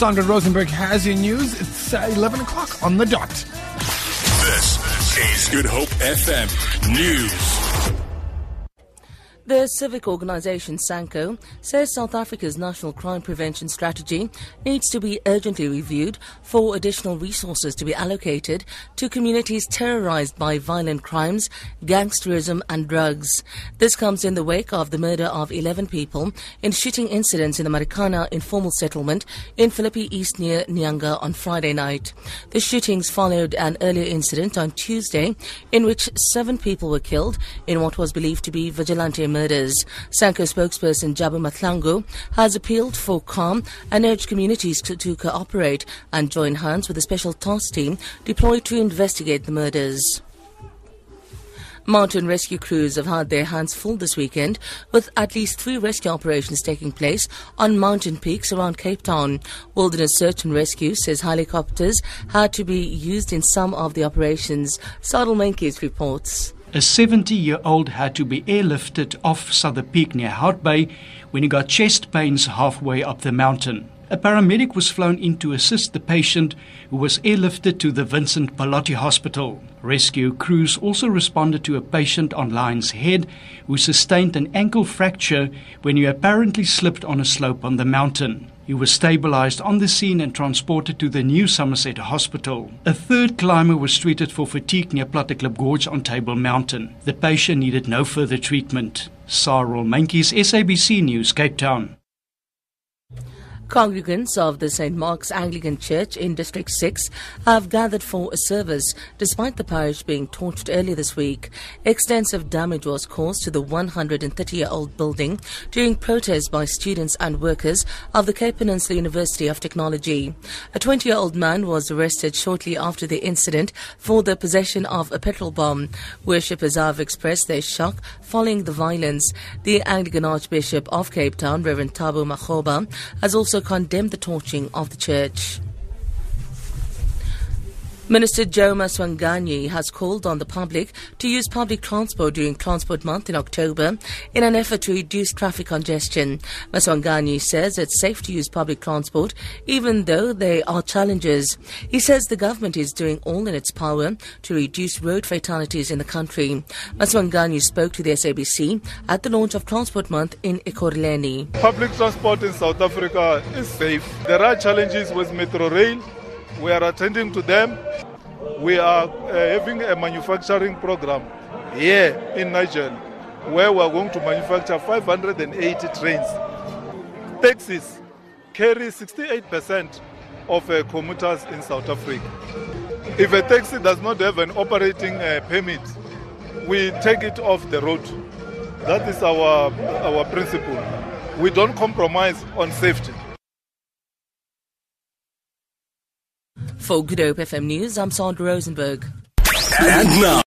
Sandra Rosenberg has your news. It's uh, 11 o'clock on the dot. This is Good Hope FM News. The civic organisation Sanco says South Africa's national crime prevention strategy needs to be urgently reviewed for additional resources to be allocated to communities terrorised by violent crimes, gangsterism and drugs. This comes in the wake of the murder of 11 people in shooting incidents in the Marikana informal settlement in Philippi East near Nyanga on Friday night. The shootings followed an earlier incident on Tuesday in which seven people were killed in what was believed to be vigilante murder murders. Sanco spokesperson Jabu Mahlangu has appealed for calm and urged communities to, to cooperate and join hands with a special task team deployed to investigate the murders. Mountain rescue crews have had their hands full this weekend with at least three rescue operations taking place on mountain peaks around Cape Town. Wilderness Search and Rescue says helicopters had to be used in some of the operations. Sadal Menkes reports. A 70 year old had to be airlifted off Suther Peak near Hout Bay when he got chest pains halfway up the mountain. A paramedic was flown in to assist the patient, who was airlifted to the Vincent Pallotti Hospital. Rescue crews also responded to a patient on Lion's Head who sustained an ankle fracture when he apparently slipped on a slope on the mountain. He was stabilized on the scene and transported to the new Somerset Hospital. A third climber was treated for fatigue near Platteklip Gorge on Table Mountain. The patient needed no further treatment. Sarul Menkes, SABC News, Cape Town. Congregants of the St. Mark's Anglican Church in District 6 have gathered for a service despite the parish being torched earlier this week. Extensive damage was caused to the 130 year old building during protests by students and workers of the Cape Peninsula University of Technology. A 20 year old man was arrested shortly after the incident for the possession of a petrol bomb. Worshippers have expressed their shock following the violence. The Anglican Archbishop of Cape Town, Reverend Thabo Makgoba, has also condemned the torching of the church. Minister Joe Maswanganyi has called on the public to use public transport during Transport Month in October in an effort to reduce traffic congestion. Maswanganyi says it's safe to use public transport even though there are challenges. He says the government is doing all in its power to reduce road fatalities in the country. Maswanganyi spoke to the SABC at the launch of Transport Month in Ekurhuleni. Public transport in South Africa is safe. There are challenges with Metro Rail we are attending to them. We are uh, having a manufacturing program here in Nigel where we are going to manufacture 580 trains. Taxis carry 68% of uh, commuters in South Africa. If a taxi does not have an operating uh, permit, we take it off the road. That is our, our principle. We don't compromise on safety. For Good Hope FM News, I'm Sandra Rosenberg. And now.